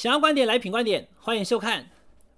想要观点来品观点，欢迎收看。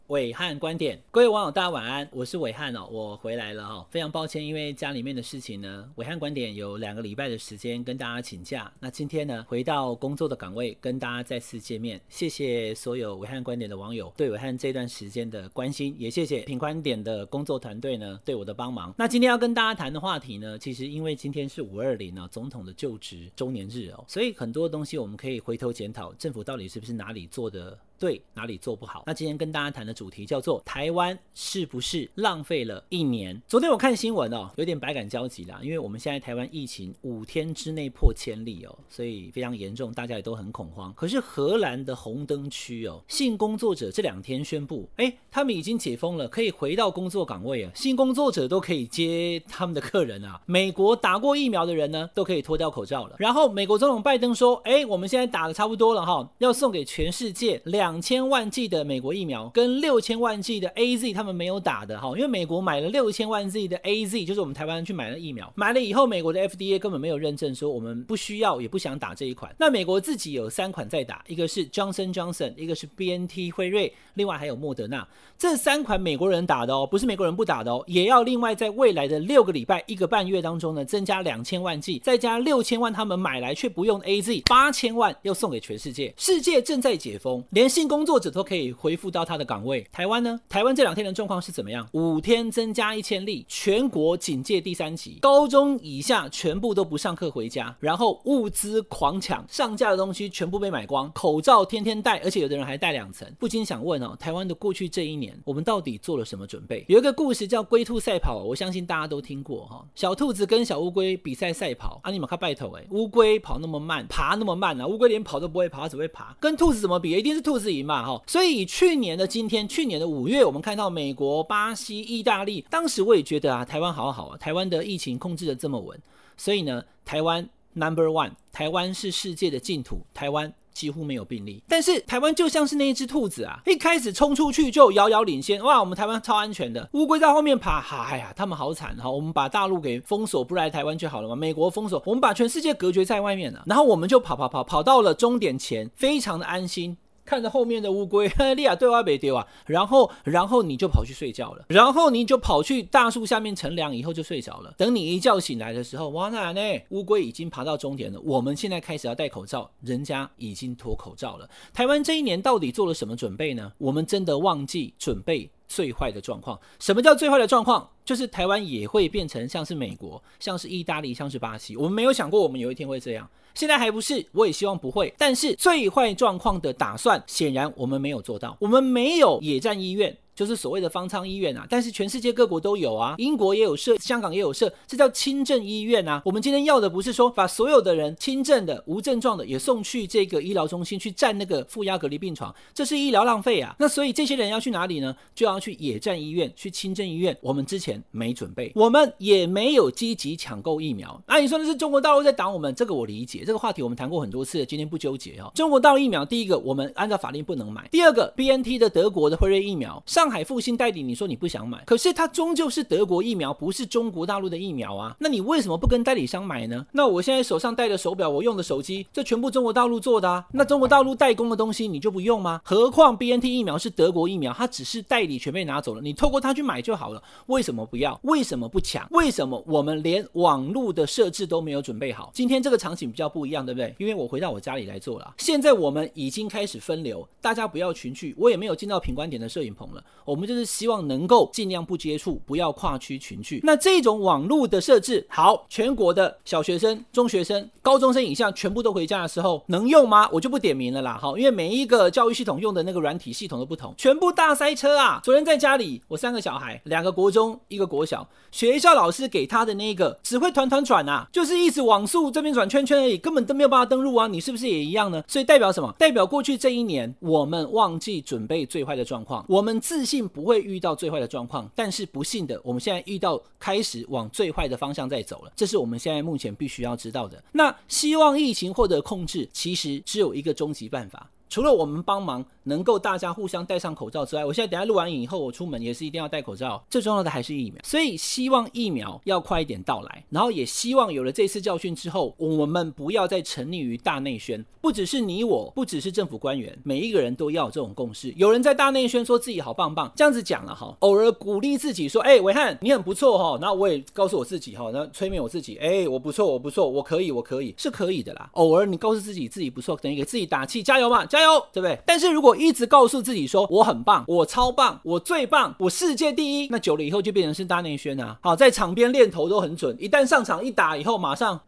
伟汉观点，各位网友大家晚安，我是伟汉哦，我回来了哈、哦，非常抱歉，因为家里面的事情呢，伟汉观点有两个礼拜的时间跟大家请假，那今天呢回到工作的岗位跟大家再次见面，谢谢所有伟汉观点的网友对伟汉这段时间的关心，也谢谢品观点的工作团队呢对我的帮忙。那今天要跟大家谈的话题呢，其实因为今天是五二零呢总统的就职周年日哦，所以很多东西我们可以回头检讨政府到底是不是哪里做的。对，哪里做不好？那今天跟大家谈的主题叫做台湾是不是浪费了一年？昨天我看新闻哦，有点百感交集啦，因为我们现在台湾疫情五天之内破千例哦，所以非常严重，大家也都很恐慌。可是荷兰的红灯区哦，性工作者这两天宣布，哎，他们已经解封了，可以回到工作岗位啊，性工作者都可以接他们的客人啊。美国打过疫苗的人呢，都可以脱掉口罩了。然后美国总统拜登说，哎，我们现在打的差不多了哈，要送给全世界两。两千万剂的美国疫苗跟六千万剂的 AZ，他们没有打的哈，因为美国买了六千万剂的 AZ，就是我们台湾去买了疫苗，买了以后，美国的 FDA 根本没有认证，说我们不需要也不想打这一款。那美国自己有三款在打，一个是 Johnson Johnson，一个是 BNT 辉瑞，另外还有莫德纳，这三款美国人打的哦，不是美国人不打的哦，也要另外在未来的六个礼拜一个半月当中呢，增加两千万剂，再加六千万他们买来却不用 AZ，八千万要送给全世界。世界正在解封，连性工作者都可以恢复到他的岗位。台湾呢？台湾这两天的状况是怎么样？五天增加一千例，全国警戒第三级，高中以下全部都不上课回家，然后物资狂抢，上架的东西全部被买光，口罩天天戴，而且有的人还戴两层。不禁想问哦，台湾的过去这一年，我们到底做了什么准备？有一个故事叫龟兔赛跑，我相信大家都听过哈。小兔子跟小乌龟比赛赛跑，啊，你们看拜托哎，乌龟跑那么慢，爬那么慢啊，乌龟连跑都不会跑，它只会爬，跟兔子怎么比？一定是兔子赢嘛哈。所以以去年的今天，去年的五月，我们看到美国、巴西、意大利，当时我也觉得啊，台湾好好啊，台湾的疫情控制得这么稳，所以呢，台湾 Number One，台湾是世界的净土，台湾几乎没有病例。但是台湾就像是那一只兔子啊，一开始冲出去就遥遥领先，哇，我们台湾超安全的，乌龟在后面爬，哎呀，他们好惨哈，我们把大陆给封锁，不来台湾就好了嘛，美国封锁，我们把全世界隔绝在外面了，然后我们就跑跑跑跑到了终点前，非常的安心。看着后面的乌龟，利亚对外没丢啊，然后，然后你就跑去睡觉了，然后你就跑去大树下面乘凉，以后就睡着了。等你一觉醒来的时候，哇，那呢？乌龟已经爬到终点了。我们现在开始要戴口罩，人家已经脱口罩了。台湾这一年到底做了什么准备呢？我们真的忘记准备最坏的状况。什么叫最坏的状况？就是台湾也会变成像是美国，像是意大利，像是巴西。我们没有想过我们有一天会这样。现在还不是，我也希望不会。但是最坏状况的打算，显然我们没有做到。我们没有野战医院。就是所谓的方舱医院啊，但是全世界各国都有啊，英国也有设，香港也有设，这叫轻症医院啊。我们今天要的不是说把所有的人轻症的、无症状的也送去这个医疗中心去占那个负压隔离病床，这是医疗浪费啊。那所以这些人要去哪里呢？就要去野战医院、去轻症医院。我们之前没准备，我们也没有积极抢购疫苗。那、啊、你说的是中国大陆在挡我们，这个我理解。这个话题我们谈过很多次，今天不纠结哦。中国大陆疫苗，第一个我们按照法令不能买，第二个 BNT 的德国的辉瑞疫苗上。上海复兴代理，你说你不想买，可是它终究是德国疫苗，不是中国大陆的疫苗啊。那你为什么不跟代理商买呢？那我现在手上戴的手表，我用的手机，这全部中国大陆做的啊。那中国大陆代工的东西你就不用吗？何况 BNT 疫苗是德国疫苗，它只是代理全被拿走了，你透过它去买就好了。为什么不要？为什么不抢？为什么我们连网络的设置都没有准备好？今天这个场景比较不一样，对不对？因为我回到我家里来做了。现在我们已经开始分流，大家不要群聚，我也没有进到品观点的摄影棚了。我们就是希望能够尽量不接触，不要跨区群聚。那这种网络的设置好，全国的小学生、中学生、高中生以下全部都回家的时候能用吗？我就不点名了啦。好，因为每一个教育系统用的那个软体系统都不同，全部大塞车啊！昨天在家里，我三个小孩，两个国中，一个国小，学校老师给他的那个只会团团转啊，就是一直网速这边转圈圈而已，根本都没有办法登录啊！你是不是也一样呢？所以代表什么？代表过去这一年我们忘记准备最坏的状况，我们自信不会遇到最坏的状况，但是不幸的，我们现在遇到开始往最坏的方向在走了，这是我们现在目前必须要知道的。那希望疫情获得控制，其实只有一个终极办法。除了我们帮忙，能够大家互相戴上口罩之外，我现在等下录完影以后，我出门也是一定要戴口罩。最重要的还是疫苗，所以希望疫苗要快一点到来，然后也希望有了这次教训之后，我们不要再沉溺于大内宣。不只是你我，不只是政府官员，每一个人都要有这种共识。有人在大内宣说自己好棒棒，这样子讲了哈，偶尔鼓励自己说，哎，伟汉你很不错哈，然后我也告诉我自己哈，那催眠我自己，哎，我不错，我不错，我可以，我可以，是可以的啦。偶尔你告诉自己自己不错，等于给自己打气，加油嘛，加，对不对？但是如果一直告诉自己说我很棒，我超棒，我最棒，我世界第一，那久了以后就变成是大内宣啊。好，在场边练头都很准，一旦上场一打以后，马上。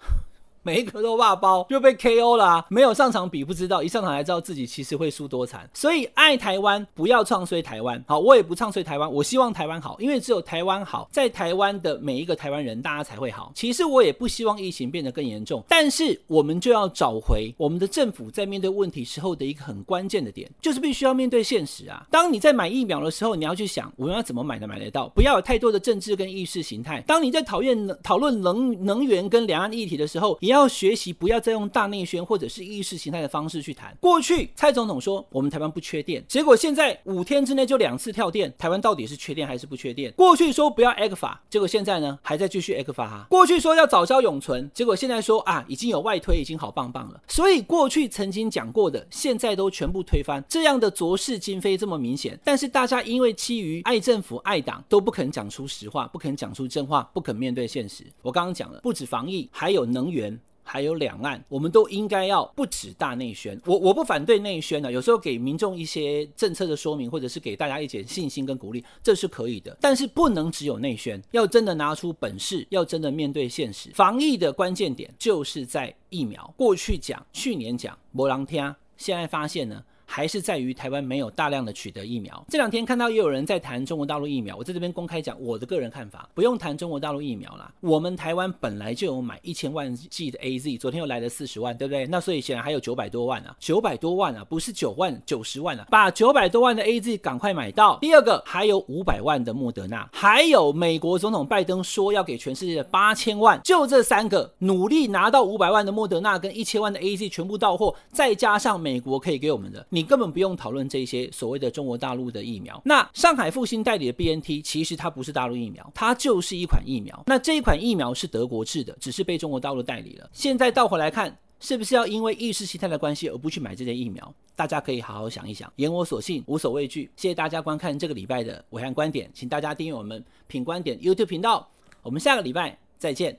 每一个都霸包 就被 KO 了啊，没有上场比不知道，一上场才知道自己其实会输多惨。所以爱台湾，不要唱衰台湾。好，我也不唱衰台湾，我希望台湾好，因为只有台湾好，在台湾的每一个台湾人，大家才会好。其实我也不希望疫情变得更严重，但是我们就要找回我们的政府在面对问题时候的一个很关键的点，就是必须要面对现实啊。当你在买疫苗的时候，你要去想我们要怎么买的买得到，不要有太多的政治跟意识形态。当你在讨厌讨论能能源跟两岸议题的时候，也要要学习不要。再用大内宣或者是意识形态的方式去谈。过去蔡总统说我们台湾不缺电，结果现在五天之内就两次跳电，台湾到底是缺电还是不缺电？过去说不要 ECFA，结果现在呢还在继续 ECFA 哈。过去说要早教永存，结果现在说啊已经有外推，已经好棒棒了。所以过去曾经讲过的，现在都全部推翻，这样的浊世今非这么明显。但是大家因为基于爱政府爱党，都不肯讲出实话，不肯讲出真话，不肯面对现实。我刚刚讲了，不止防疫，还有能源。还有两岸，我们都应该要不止大内宣。我我不反对内宣的，有时候给民众一些政策的说明，或者是给大家一点信心跟鼓励，这是可以的。但是不能只有内宣，要真的拿出本事，要真的面对现实。防疫的关键点就是在疫苗。过去讲，去年讲，没人听，现在发现呢？还是在于台湾没有大量的取得疫苗。这两天看到也有人在谈中国大陆疫苗，我在这边公开讲我的个人看法，不用谈中国大陆疫苗啦。我们台湾本来就有买一千万剂的 AZ，昨天又来了四十万，对不对？那所以显然还有九百多万啊，九百多万啊，不是九万九十万啊，把九百多万的 AZ 赶快买到。第二个还有五百万的莫德纳，还有美国总统拜登说要给全世界的八千万，就这三个努力拿到五百万的莫德纳跟一千万的 AZ 全部到货，再加上美国可以给我们的。你根本不用讨论这些所谓的中国大陆的疫苗。那上海复星代理的 BNT，其实它不是大陆疫苗，它就是一款疫苗。那这一款疫苗是德国制的，只是被中国大陆代理了。现在倒回来看，是不是要因为意识形态的关系而不去买这些疫苗？大家可以好好想一想。言我所信，无所畏惧。谢谢大家观看这个礼拜的暐瀚观点，请大家订阅我们品观点 YouTube 频道。我们下个礼拜再见，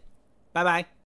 拜拜。